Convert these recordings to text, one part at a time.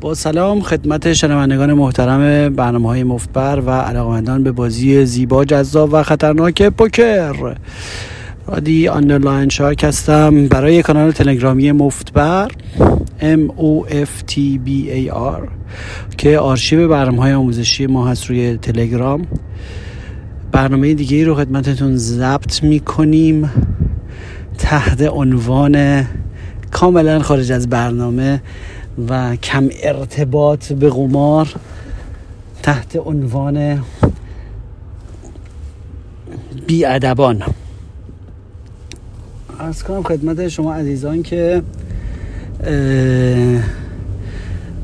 با سلام خدمت شنوندگان محترم برنامه های مفتبر و علاقمندان به بازی زیبا جذاب و خطرناک پوکر. رادی underline شارک هستم برای کانال تلگرامی مفتبر M O F T B A R که آرشیو برنامه های آموزشی ما هست روی تلگرام. برنامه دیگه رو خدمتتون ضبط می‌کنیم تحت عنوان کاملا خارج از برنامه. و کم ارتباط به قمار تحت عنوان بیادبان. ارز کنم خدمت شما عزیزان که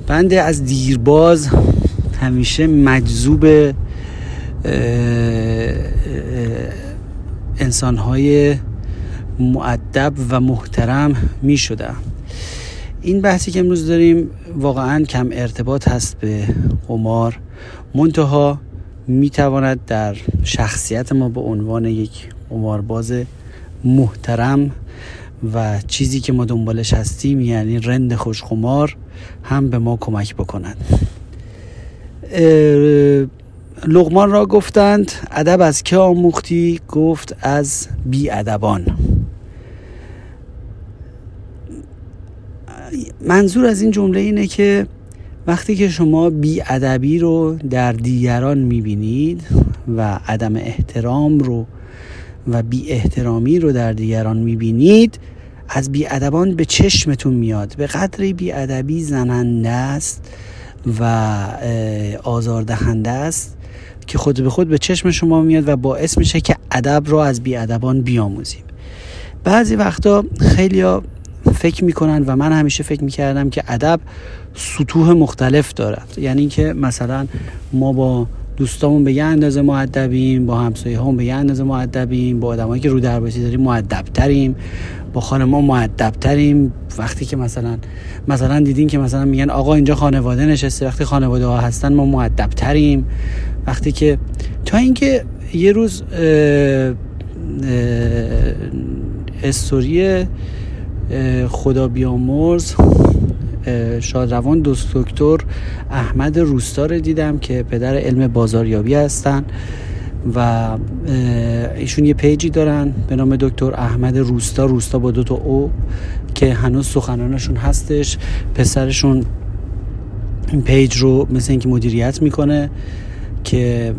بنده از دیرباز همیشه مجذوب انسانهای معدب و محترم می شدم این بحثی که امروز داریم واقعا کم ارتباط هست به قمار. منتها می تواند در شخصیت ما به عنوان یک قمارباز محترم و چیزی که ما دنبالش هستیم یعنی رند خوش قمار هم به ما کمک بکنند لغمان را گفتند ادب از که آموختی؟ گفت از بی منظور از این جمله اینه که وقتی که شما بی ادبی رو در دیگران می‌بینید و عدم احترام رو و بی احترامی رو در دیگران می‌بینید از بی ادبان به چشمتون میاد. به قدری بی ادبی زننده است و آزاردهنده است که خود به خود به چشم شما میاد و باعث میشه که ادب رو از بی ادبان بیاموزیم. بعضی وقتا خیلی فکر می‌کنن و من همیشه فکر می‌کردم که ادب سطوح مختلف دارد. یعنی که مثلا ما با دوستامون به یه اندازه معدبیم با همسایه هم به یه اندازه معدبیم با آدمایی که رو درباسی داریم معدبتریم با خانما معدبتریم وقتی که مثلا مثلا دیدین که مثلا میگن آقا اینجا خانواده نشسته وقتی خانواده ها هستن ما معدبتریم وقتی که تا اینکه یه روز استوری خدا بیامرز. شادروان دوست دکتر احمد روستا رو دیدم که پدر علم بازاریابی هستن و ایشون یه پیجی دارن به نام دکتر احمد روستا. روستا با دو تا او که هنوز سخنانشون هستش. پسرشون این page رو مثل اینکه مدیریت می‌کنه که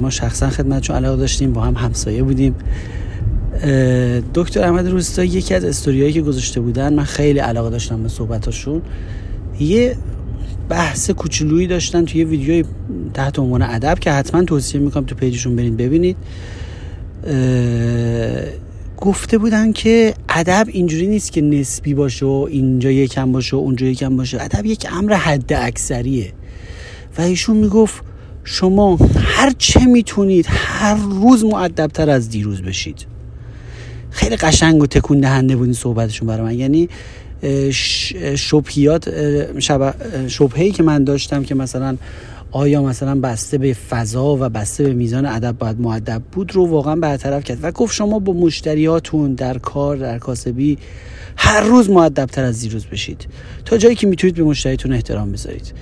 ما شخصا خدمتشون علاقه داشتیم با هم همسایه بودیم. دکتر احمد روستا یکی از استوریایی که گذاشته بودن من خیلی علاقه داشتم به صحبتاشون یه بحث کوچولویی داشتن توی ویدیوی تحت عنوان ادب که حتما توصیه می‌کنم تو page شون برید ببینید. گفته بودن که ادب اینجوری نیست که نسبی باشه و اینجا یکم باشه و اونجا یکم باشه. ادب یک امر حد اکثریه. و ایشون می‌گفت شما هر چه می‌تونید هر روز معدبتر از دیروز بشید. خیلی قشنگ و تکون دهنده بود این صحبتشون برای من. یعنی شبهیات شبههی که من داشتم که مثلا آیا مثلا بسته به فضا و بسته به میزان ادب باید معدب بود رو واقعا برطرف کرد. و گفت شما با مشتریاتون در کار در کاسبی هر روز معدبتر از دیروز بشید. تا جایی که می‌تونید به مشتریتون احترام بذارید.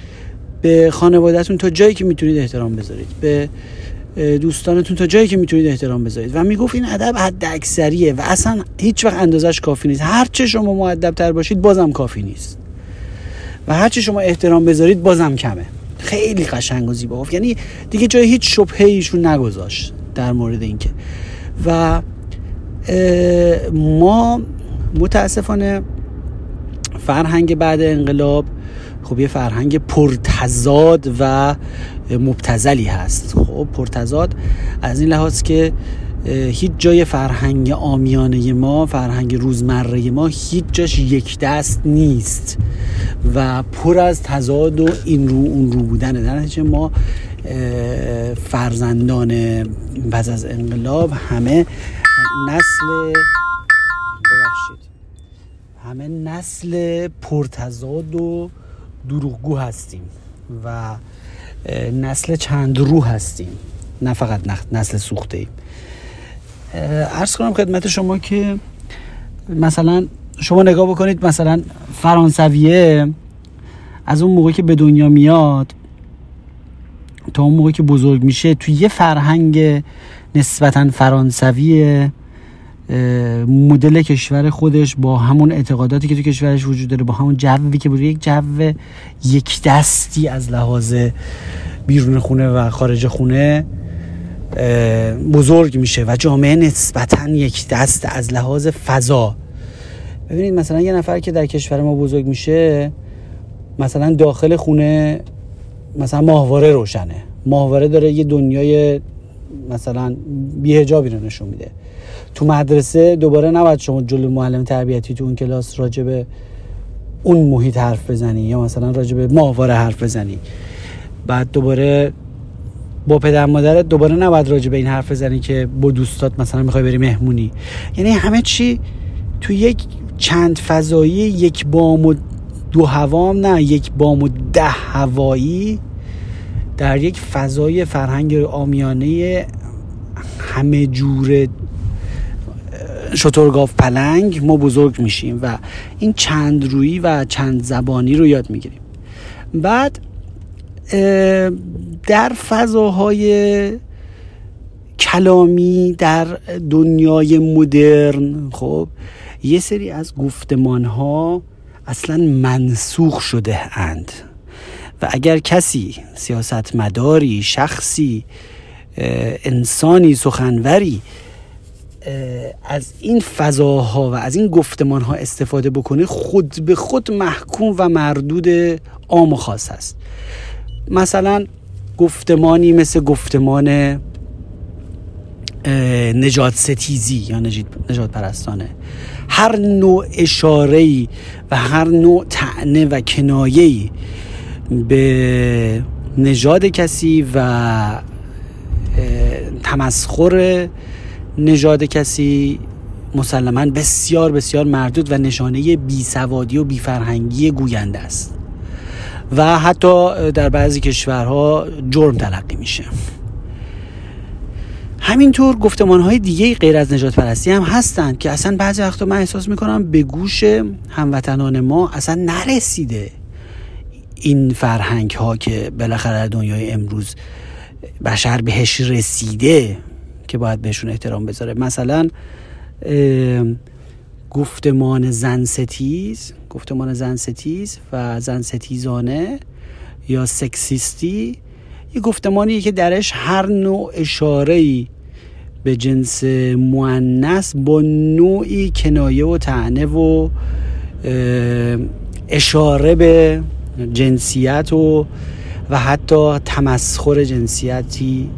به خانوادهتون تا جایی که می‌تونید احترام بذارید. به دوستانتون تا جایی که می‌تونید احترام بذارید. و می‌گفت این ادب حد اکثریه و اصلا هیچ وقت اندازش کافی نیست. هر چه شما معدب تر باشید بازم کافی نیست. و هر چه شما احترام بذارید بازم کمه. خیلی قشنگ و زیبا. گفت یعنی دیگه جای هیچ شبهه ایشون نگذاشت در مورد اینکه. و ما متاسفانه فرهنگ بعد انقلاب خب یه فرهنگ پرتزاد و مبتزلی هست. خب پرتزاد از این لحاظ که هیچ جای فرهنگ آمیانه ما فرهنگ روزمره ما هیچ جاش یک دست نیست و پر از تضاد و این رو اون رو بودن در نتیجه ما فرزندان بعد از انقلاب همه نسل ببخشید همه نسل پرتزاد و دروغگو هستیم و نسل چند رو هستیم. نه فقط نسل سوخته ایم. ارز کنم خدمت شما که مثلا شما نگاه بکنید مثلا فرانسویه از اون موقع که به دنیا میاد تا اون موقع که بزرگ میشه توی یه فرهنگ نسبتا فرانسوی مدل کشور خودش با همون اعتقاداتی که تو کشورش وجود داره با همون جوی که بود. یک جو یک دستی از لحاظ بیرون خونه و خارج خونه بزرگ میشه و جامعه نسبتا یک دست از لحاظ فضا. ببینید مثلا یه نفر که در کشور ما بزرگ میشه مثلا داخل خونه مثلا ماهواره روشنه. ماهواره داره یه دنیای مثلا بیهجابی رو نشون میده. تو مدرسه دوباره نباید شما جلو معلم تربیتی تو اون کلاس راجبه اون محیط حرف بزنی یا مثلا راجبه ماهواره حرف بزنی. بعد دوباره با پدر مادرت دوباره نباید راجع این حرف بزنی که با دوستات مثلا می‌خوای بری مهمونی. یعنی همه چی تو یک چند فضایی یک بام و دو هوام نه یک بام و ده هوایی در یک فضای فرهنگ آمیانه همه جور شترگاف پلنگ ما بزرگ میشیم و این چند رویی و چند زبانی رو یاد می‌گیریم. بعد در فضاهای کلامی در دنیای مدرن خب یه سری از گفتمان ها اصلا منسوخ شده اند. و اگر کسی سیاست مداری شخصی انسانی سخنوری از این فضاها و از این گفتمان ها استفاده بکنه خود به خود محکوم و مردود عام و خاص است مثلا گفتمانی مثل گفتمان نجات ستیزی یا نجات پرستانه. هر نوع اشاره و هر نوع تعنه و کنایه به نژاد کسی و تمسخر نژاد کسی مسلما بسیار بسیار مردود و نشانه بیسوادی و بیفرهنگی گوینده است. و حتی در بعضی کشورها جرم تلقی میشه. همینطور گفتمان های دیگه غیر از نجات پرستی هم هستند که اصلا بعضی وقتا من احساس می‌کنم به گوش هموطنان ما اصلا نرسیده این فرهنگ ها که بالاخره دنیای امروز بشر بهش رسیده. که باید بهشون احترام بذاره. مثلا گفتمان زن ستیز گفتمان زن ستیز و زن ستیزانه یا سکسیستی یه گفتمانی که درش هر نوع اشاره به جنس معنس با نوعی کنایه و تعنه و اشاره به جنسیت و و حتی تمسخر جنسیتی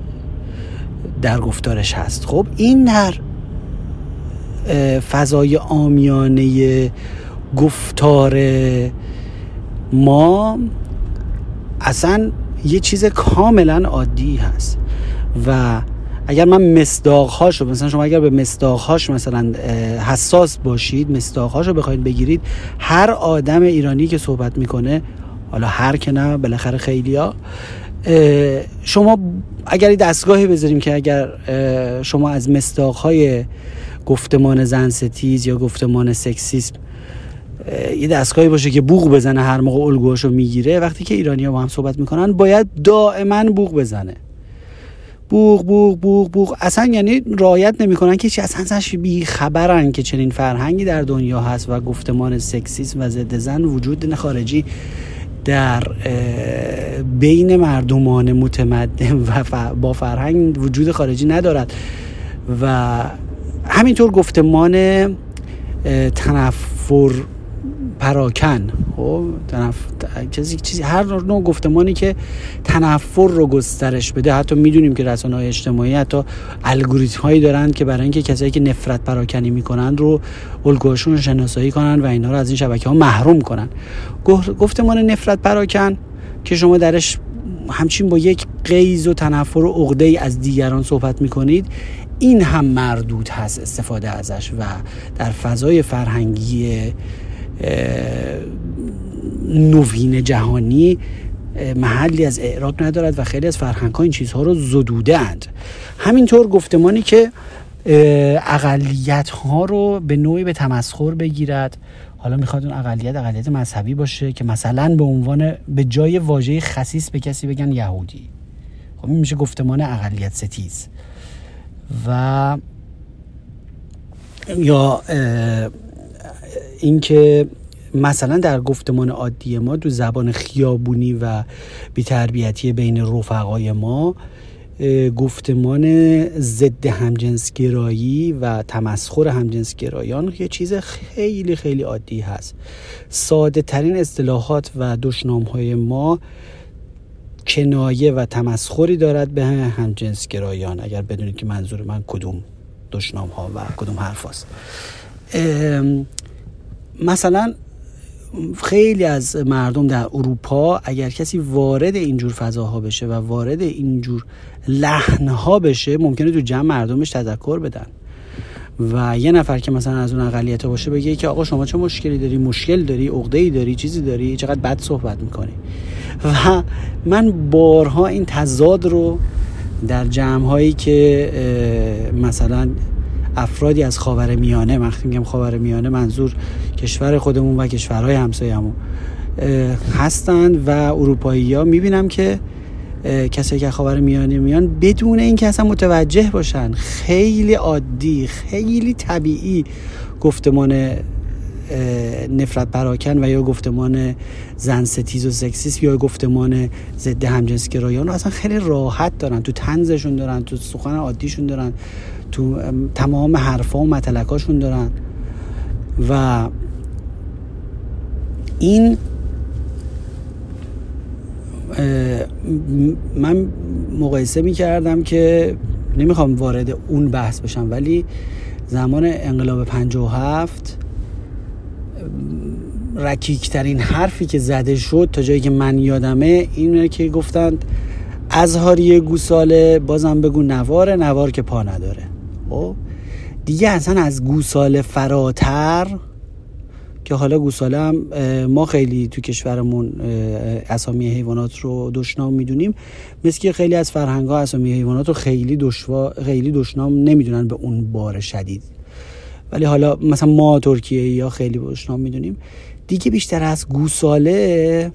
در گفتارش هست. خب این در فضای آمیانه گفتار ما اصلا یه چیز کاملا عادی هست. و اگر من مصداقهاشو مثلا شما اگر به مصداقهاش مثلا حساس باشید مصداقهاشو بخواید بگیرید هر آدم ایرانی که صحبت می‌کنه حالا هر که نه بالاخره خیلیا شما اگر دستگاهی بذاریم که اگر شما از مصداقهای گفتمان زن ستیز یا گفتمان سکسیسم یه دستگاهی باشه که بوغ بزنه هر موقع الگوهاشو می‌گیره وقتی که ایرانی ها با هم صحبت می‌کنن باید دائما بوغ بزنه. بوغ بوغ بوغ بوغ. اصلا یعنی رعایت نمی‌کنن که چی اصلا بی خبرن که چنین فرهنگی در دنیا هست و گفتمان سکسیسم و ضد زن وجود خارجی در بین مردمان متمدن و با فرهنگ وجود خارجی ندارد. و همینطور گفتمان تنفر پراکن. خب تنف... چیزی چیزی هر نوع گفتمانی که تنفر رو گسترش بده حتی می‌دونیم که رسانه های اجتماعی حتی الگوریتم هایی دارن که برای اینکه کسایی که نفرت پراکنی می‌کنن رو الگوهاشون رو شناسایی کنن و اینا رو از این شبکه ها محروم کنن. گفتمان نفرت پراکن که شما درش همچین با یک قیز و تنفر و عقده ای از دیگران صحبت می‌کنید این هم مردود هست استفاده ازش و در فضای فرهنگی نوین جهانی محلی از اعراب ندارد و خیلی از فرهنگ این چیزها رو زدوده اند همینطور گفتمانی که اقلیت ها رو به نوعی به تمسخر بگیرد. حالا می‌خواد اون اقلیت اقلیت مذهبی باشه که مثلا به عنوان به جای واژه خصیص به کسی بگن یهودی. خب این میشه گفتمان اقلیت ستیز. و یا اینکه مثلا در گفتمان عادی ما دو زبان خیابونی و بیتربیتی بین رفقای ما گفتمان ضد همجنسگرایی و تمسخر همجنسگرایان یه چیز خیلی خیلی عادی هست ساده ترین اصطلاحات و دشنام های ما کنایه و تمسخری دارد به همجنسگرایان اگر بدونید که منظور من کدوم دشنام ها و کدوم حرف هست. مثلا خیلی از مردم در اروپا اگر کسی وارد اینجور فضاها بشه و وارد اینجور لحنها بشه ممکنه تو جمع مردمش تذکر بدن. و یه نفر که مثلا از اون اقلیت باشه بگه که آقا شما چه مشکلی داری؟ مشکل داری؟ عقده ای داری؟ چیزی داری؟ چقدر بد صحبت می‌کنی؟ و من بارها این تضاد رو در جمع هایی که مثلا افرادی از خاور میانه وقتی میگم خاور میانه منظور کشور خودمون و کشورهای همسایه‌مون هستند و اروپایی ها می‌بینم که کسایی که خاور میانه میان بدون اینکه اصلا متوجه باشن خیلی عادی خیلی طبیعی گفتمان نفرت پراکن و یا گفتمان زن ستیز و سکسیس یا گفتمان ضد همجنسگرایان رو اصلا خیلی راحت دارن. تو تنزشون دارن تو سخن عادیشون دارن. تو تمام حرفا و متلکاشون دارن. و این من مقایسه می کردم که نمی‌خوام وارد اون بحث بشم ولی زمان انقلاب 57 رکیکترین حرفی که زده شد تا جایی که من یادمه اینه که گفتند ازهاری گوساله بازم بگو نوار نوار که پا نداره. خب؟ دیگه اصلا از گوساله فراتر که حالا گوساله هم ما خیلی تو کشورمون اسامی حیوانات رو دشنام می‌دونیم. مثل که خیلی از فرهنگ ها اسامی حیوانات رو خیلی دشوا خیلی دشنام نمی‌دونن به اون بار شدید. ولی حالا مثلا ما ترکیه یا خیلی دشنام می‌دونیم. دیگه بیشتر از گوساله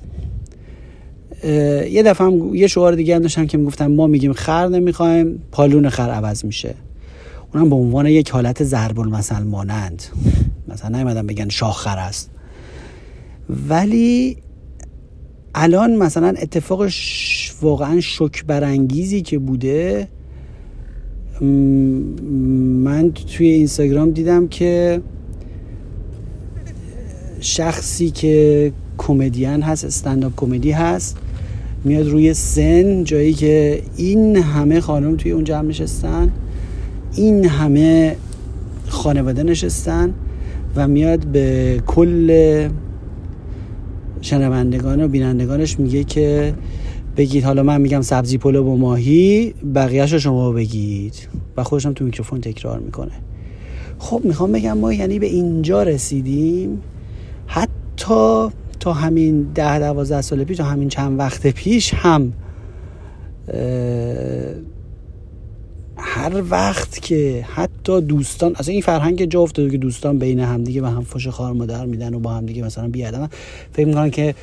یه دفعه هم یه شعار دیگه هم داشتم که می‌گفتم ما میگیم خر نمی‌خوایم پالون خر عوض میشه. اونم به عنوان یک حالت ضرب المثل مانند مثلا نیومدن بگن شاخر است. ولی الان مثلا اتفاق واقعا شک برانگیزی که بوده من توی اینستاگرام دیدم که شخصی که کمدین هست استنداپ کمدی هست میاد روی سن جایی که این همه خانم توی اون جمع نشستن. این همه خانواده نشستن و میاد به کل شنوندگان و بینندگانش میگه که بگید حالا من میگم سبزی پلو با ماهی بقیهش رو شما بگید. و خودشم تو میکروفون تکرار می‌کنه. خب می‌خوام بگم ما یعنی به اینجا رسیدیم. حتی تا همین ده دوازده سال پیش تا همین چند وقت پیش هم هر وقت که حتی دوستان اصلا این فرهنگ جا افتاده که دوستان بین همدیگه و هم فش خار مادر میدن و با همدیگه مثلا بیادم فکر می‌کنن که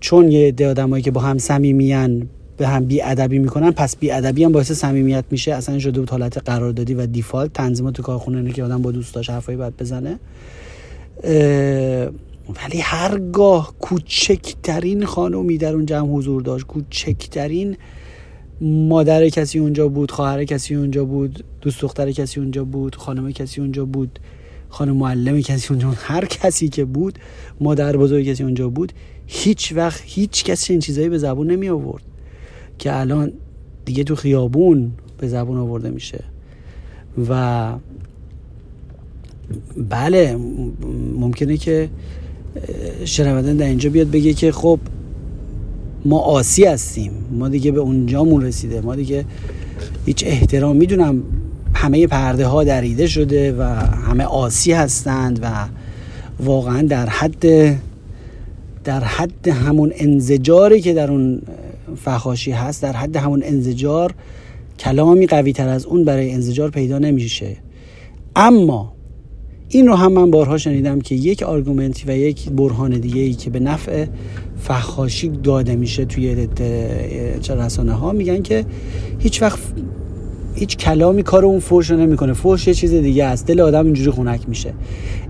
چون یه عده آدمایی که با هم صمیمیان به هم بی ادبی می‌کنن پس بی ادبی هم باعث صمیمیت میشه. اصلا شده بود حالت قراردادی و دیفالت. تنظیمات تو کارخونه که آدم با دوستاش حرفایی باید بزنه. ولی هرگاه کوچکترین خانومی در اون جمع حضور داشت کوچکترین مادر کسی اونجا بود خواهر کسی اونجا بود دوست دختر کسی اونجا بود خانم کسی اونجا بود خانم معلم کسی اونجا بود هر کسی که بود مادر بزرگ کسی اونجا بود هیچ وقت هیچ کسی این چیزایی به زبون نمی آورد که الان دیگه تو خیابون به زبون آورده میشه. و بله ممکنه که شنونده در اینجا بیاد بگه که خب ما آسی هستیم. ما دیگه به اونجامون رسیده. ما دیگه هیچ احترام. می‌دونم همه پرده ها دریده شده و همه آسی هستند و واقعا در حد در حد همون انزجاری که در اون فخاشی هست در حد همون انزجار کلامی قوی تر از اون برای انزجار پیدا نمیشه. اما این رو هم من بارها شنیدم که یک آرگومنتی و یک برهان دیگه ای که به نفع فخاشی داده میشه توی رسانه ها میگن که هیچ وقت هیچ کلامی کار اون فوش رو نمی‌کنه. فوش یه چیز دیگه است. دل آدم اینجوری خونک میشه.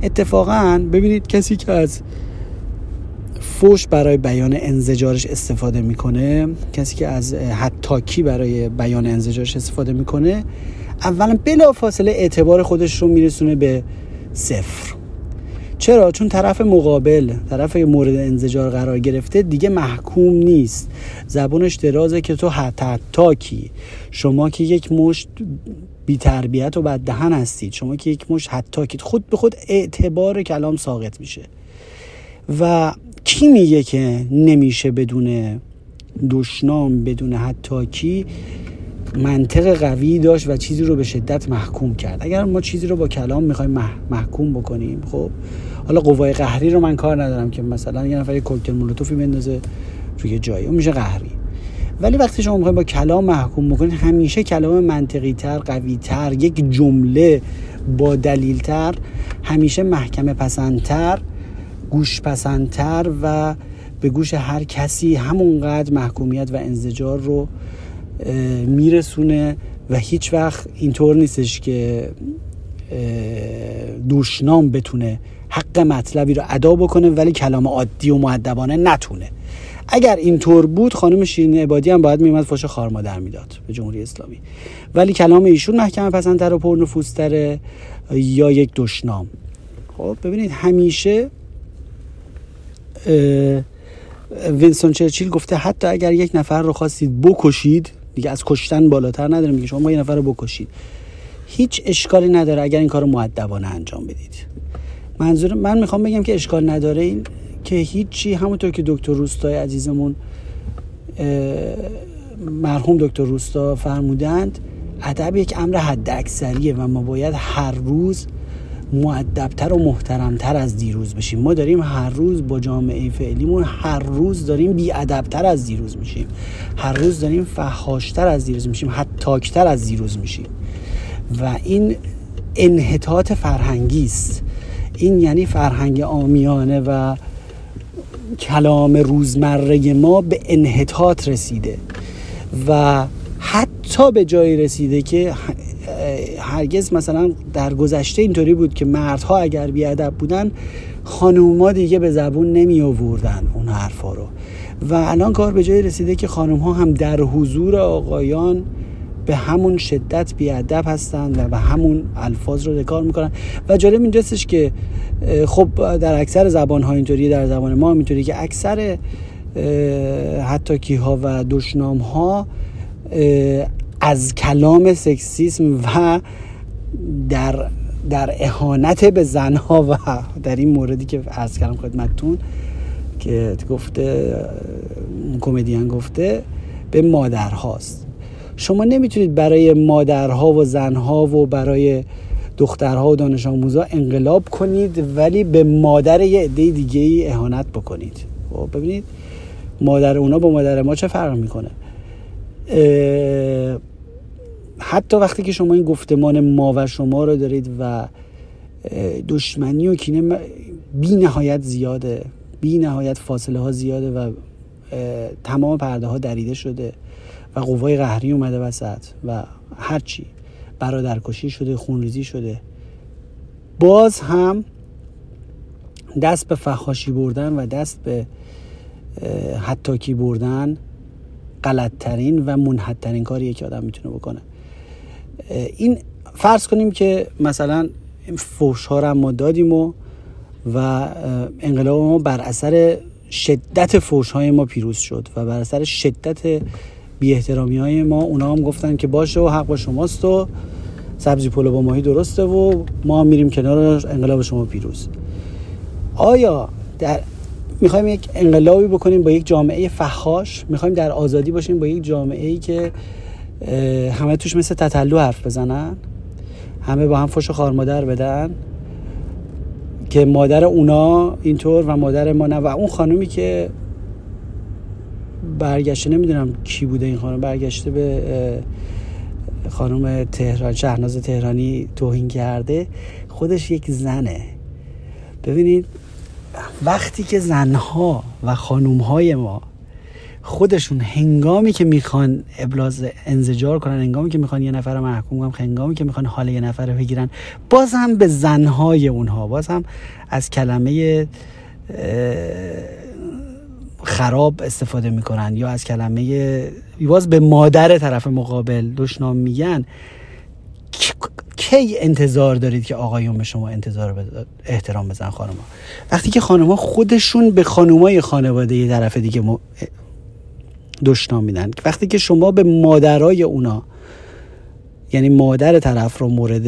اتفاقا ببینید کسی که از فوش برای بیان انزجارش استفاده می‌کنه کسی که از حتاکی برای بیان انزجارش استفاده می‌کنه اولا بلا فاصله اعتبار خودش رو میرسونه به صفر. چرا؟ چون طرف مقابل طرف مورد انزجار قرار گرفته دیگه محکوم نیست. زبونش درازه که تو حتی شما که یک مشت بی تربیت و بد دهن هستید شما که یک مشت حتی خود به خود اعتبار کلام ساقط میشه. و کی میگه که نمیشه بدون دشنام بدون حتاکی؟ منطق قوی داشت و چیزی رو به شدت محکوم کرد. اگر ما چیزی رو با کلام می‌خوایم محکوم بکنیم خب حالا قوای قهری رو من کار ندارم که مثلا یه نفر یک کوکتل مولوتوفی بندازه روی جایی اون میشه قهری. ولی وقتی شما می‌خواید با کلام محکوم بکنید همیشه کلام منطقی تر قوی تر یک جمله با دلیل تر همیشه محکمه پسندتر گوش پسندتر و به گوش هر کسی همونقدر محکومیت و انزجار رو میرسونه و هیچ وقت اینطور نیستش که دوشنام بتونه حق مطلبی رو ادا بکنه ولی کلام عادی و معدبانه نتونه. اگر اینطور بود خانم شیرین عبادی هم باید میومد فوش خارمادر می‌داد به جمهوری اسلامی. ولی کلام ایشون محکمه پسندتر و پرنفوذتره یا یک دشنام خب ببینید همیشه وینسون چرچیل گفته حتی اگر یک نفر رو خواستید بکشید دیگه از کشتن بالاتر نداره میگه شما یه نفر رو بکشید. هیچ اشکالی نداره اگر این کار معدبانه انجام بدید. منظور من می‌خوام بگم که اشکال نداره. این که هیچی همونطور که دکتر روستای عزیزمون مرحوم دکتر روستا فرمودند ادب یک امر حد اکثریه و ما باید هر روز معدبتر و محترمتر از دیروز بشیم. ما داریم هر روز با جامعه فعلیمون هر روز داریم بیادبتر از دیروز میشیم. هر روز داریم فحاشتر از دیروز میشیم حتاکتر از دیروز میشیم. و این انحطاط فرهنگی است. این یعنی فرهنگ آمیانه و کلام روزمره ما به انحطاط رسیده و حتی به جایی رسیده که هرگز مثلا در گذشته اینطوری بود که مردها اگر بیادب بودن خانوما دیگه به زبون نمی آوردن اون حرفا رو. و الان کار به جایی رسیده که خانوم ها هم در حضور آقایان به همون شدت بیادب هستند و به همون الفاظ رو دکار می‌کنن. و جالب اینجاستش که خب در اکثر زبان ها اینطوری در زبان ما اینطوری که اکثر حتی کیها و دشنام ها از کلام سکسیسم و در در اهانت به زنها و در این موردی که عرض کردم خدمتتون که گفته کمدین گفته به مادر هاست شما نمی‌تونید برای مادرها و زنها و برای دخترها و دانش آموزا انقلاب کنید ولی به مادر یه عده دیگه ای اهانت بکنید. خب ببینید مادر اونا با مادر ما چه فرق می‌کنه؟ حتی وقتی که شما این گفتمان ما و شما رو دارید و دشمنی و کینه بی نهایت زیاده بی نهایت فاصله ها زیاده و تمام پرده ها دریده شده و قوای قهری اومده وسط و هرچی برادرکشی شده خونریزی شده. باز هم دست به فخاشی بردن و دست به حتاکی بردن غلطترین و منحدترین کاریه که آدم می‌تونه بکنه. این فرض کنیم که مثلا فوش ها ما دادیم و و انقلاب ما بر اثر شدت فوش های ما پیروز شد و بر اثر شدت بی احترامی های ما اونا هم گفتن که باشه و حق با شماست و سبزی پلو با ماهی درسته و ما میریم کنار انقلاب شما پیروز. آیا در می‌خوایم یک انقلابی بکنیم با یک جامعه فحاش؟ می‌خوایم در آزادی باشیم با یک جامعه ای که همه توش مثل تطلو حرف بزنن. همه با هم فش خار مادر بدن. که مادر اونا اینطور و مادر ما نه. و اون خانومی که برگشته نمی‌دونم کی بوده این خانم برگشته به خانم تهران شهناز تهرانی توهین کرده. خودش یک زنه. ببینید وقتی که زنها و خانومهای ما خودشون هنگامی که می‌خوان ابلاز انزجار کنن هنگامی که می‌خوان یه نفر رو محکوم کنن هنگامی که می‌خوان حال یه نفر رو بگیرن باز هم به زنهای اونها باز هم از کلمه خراب استفاده می‌کنن یا از کلمه باز به مادر طرف مقابل دشنام میگن کی انتظار دارید که آقایون به شما انتظار احترام بزن خانوما وقتی که خانوما خودشون به خانومای خانواده یه طرف دیگه. دشنام میدن. وقتی که شما به مادرای اونا یعنی مادر طرف رو مورد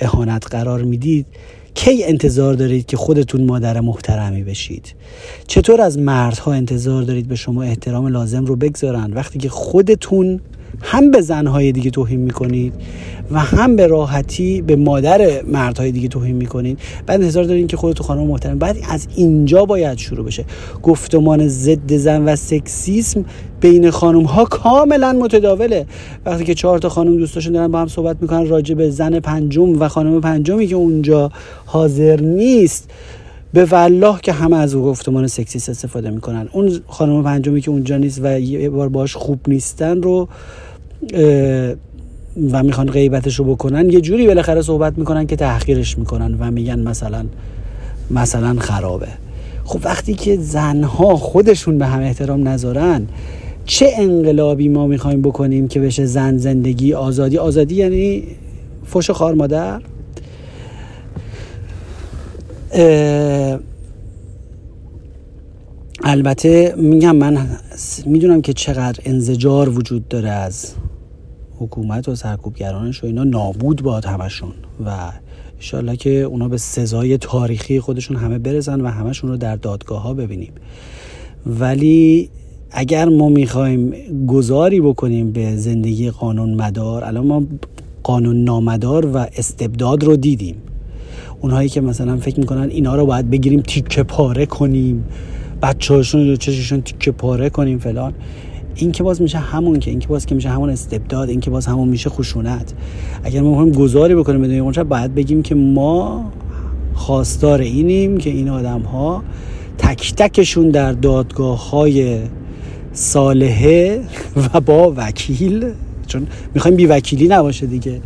اهانت قرار می‌دید کی انتظار دارید که خودتون مادر محترمی بشید؟ چطور از مردها انتظار دارید به شما احترام لازم رو بگذارن؟ وقتی که خودتون هم به زنهای دیگه توهین می‌کنید و هم به راحتی به مادر مردهای دیگه توهین می‌کنید. بعد انتظار دارین که خودتون خانم محترم. بعد از اینجا باید شروع بشه. گفتمان ضد زن و سکسیسم بین خانم ها کاملا متداوله. وقتی که چهار تا خانم دوستاشون دارن با هم صحبت می‌کنن راجع به زن پنجم و خانم پنجمی که اونجا حاضر نیست. به والله که همه از گفتمان سکسیس استفاده می‌کنن. اون خانم پنجمی که اونجا نیست و یه بار باش خوب نیستن رو و می‌خوان غیبتش رو بکنن یه جوری بالاخره صحبت می‌کنن که تحقیرش می‌کنن و میگن مثلا مثلا خرابه. خب وقتی که زنها خودشون به هم احترام نذارن چه انقلابی ما می‌خوایم بکنیم که بشه زن زندگی آزادی؟ آزادی یعنی فش خار مادر؟ البته میگم من می‌دونم که چقدر انزجار وجود داره از حکومت و سرکوبگرانش و اینا. نابود باد همشون و انشالله که اونا به سزای تاریخی خودشون همه برسن و همشون رو در دادگاه ها ببینیم. ولی اگر ما می‌خوایم گذاری بکنیم به زندگی قانون مدار الان ما قانون نامدار و استبداد رو دیدیم. اونهایی که مثلا فکر می‌کنن اینا رو باید بگیریم تیکه پاره کنیم. بچه هاشون رو چششون تیکه پاره کنیم فلان. این که باز میشه همون که این که باز که میشه همون استبداد این که باز همون میشه خشونت. اگر ما می‌خوایم گذاری بکنیم به دنیا باید بگیم که ما خواستار اینیم که این آدم ها تک تکشون در دادگاه های صالحه و با وکیل چون می‌خوایم بی وکیلی نباشه دیگه.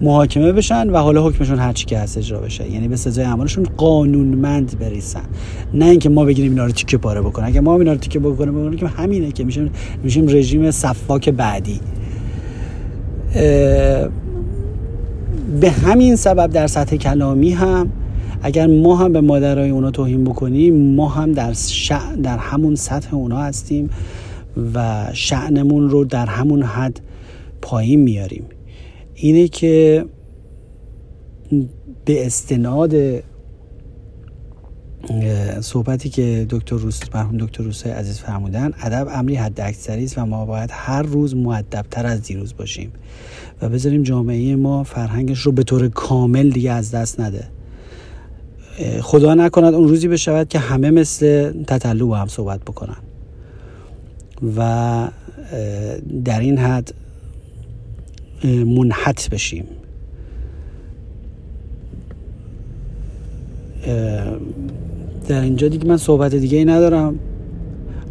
محاکمه بشن و حالا حکمشون هر چی که هست اجرا بشه. یعنی به سزای اعمالشون قانونمند بریسن. نه اینکه ما بگیریم اینا رو تیکه پاره بکنن. اگه ما اینا رو تیکه بکنیم بکنیم که همینه که میشیم میشیم رژیم صفاک بعدی. به همین سبب در سطح کلامی هم اگر ما هم به مادرای اونا توهین بکنیم ما هم در, در همون سطح اونا هستیم و شعنمون رو در همون حد پایین میاریم. اینه که به استناد صحبتی که دکتر روس مرحوم دکتر روسای عزیز فرمودن ادب امری حد اکثری است و ما باید هر روز تر از دیروز باشیم و بذاریم جامعه ما فرهنگش رو به طور کامل دیگه از دست نده. خدا نکند اون روزی بشود که همه مثل تطلو با هم صحبت بکنن. و در این حد منحت بشیم. در اینجا دیگه من صحبت دیگه ای ندارم.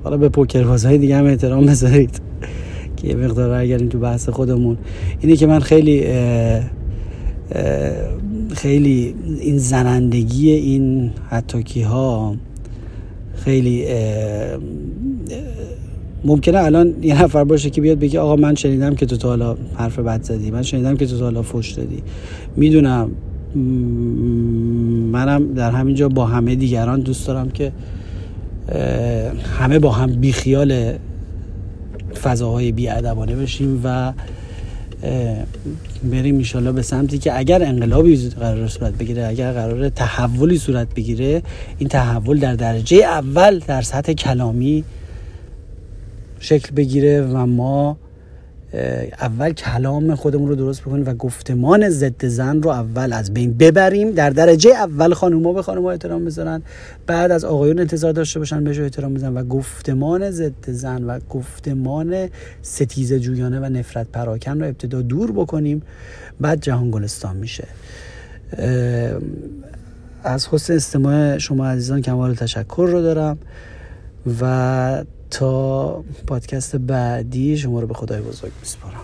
حالا به پوکر دیگه هم احترام بذارید که یه مقدار این تو بحث خودمون. اینه که من خیلی خیلی این زنندگی این حتاکی ها خیلی ممکنه الان یه نفر باشه که بیاد بگه آقا من شنیدم که تو تا حالا حرف بد زدی من شنیدم که تو تا حالا فوش دادی. می‌دونم. منم در همینجا با همه دیگران دوست دارم که همه با هم بیخیال فضاهای بیادبانه بشیم و بریم ایشالا به سمتی که اگر انقلابی قرار صورت بگیره اگر قرار تحولی صورت بگیره این تحول در درجه اول در سطح کلامی شکل بگیره و ما اول کلام خودمون رو درست بکنیم و گفتمان ضد زن رو اول از بین ببریم. در درجه اول خانوما به خانوما احترام بذارن. بعد از آقایون انتظار داشته باشن بهش احترام بزنن و گفتمان ضد زن و گفتمان ستیزه جویانه و نفرت پراکن رو ابتدا دور بکنیم. بعد جهان گلستان میشه. از حسن استماع شما عزیزان کمال تشکر رو دارم و تا پادکست بعدی شما رو به خدای بزرگ میسپارم.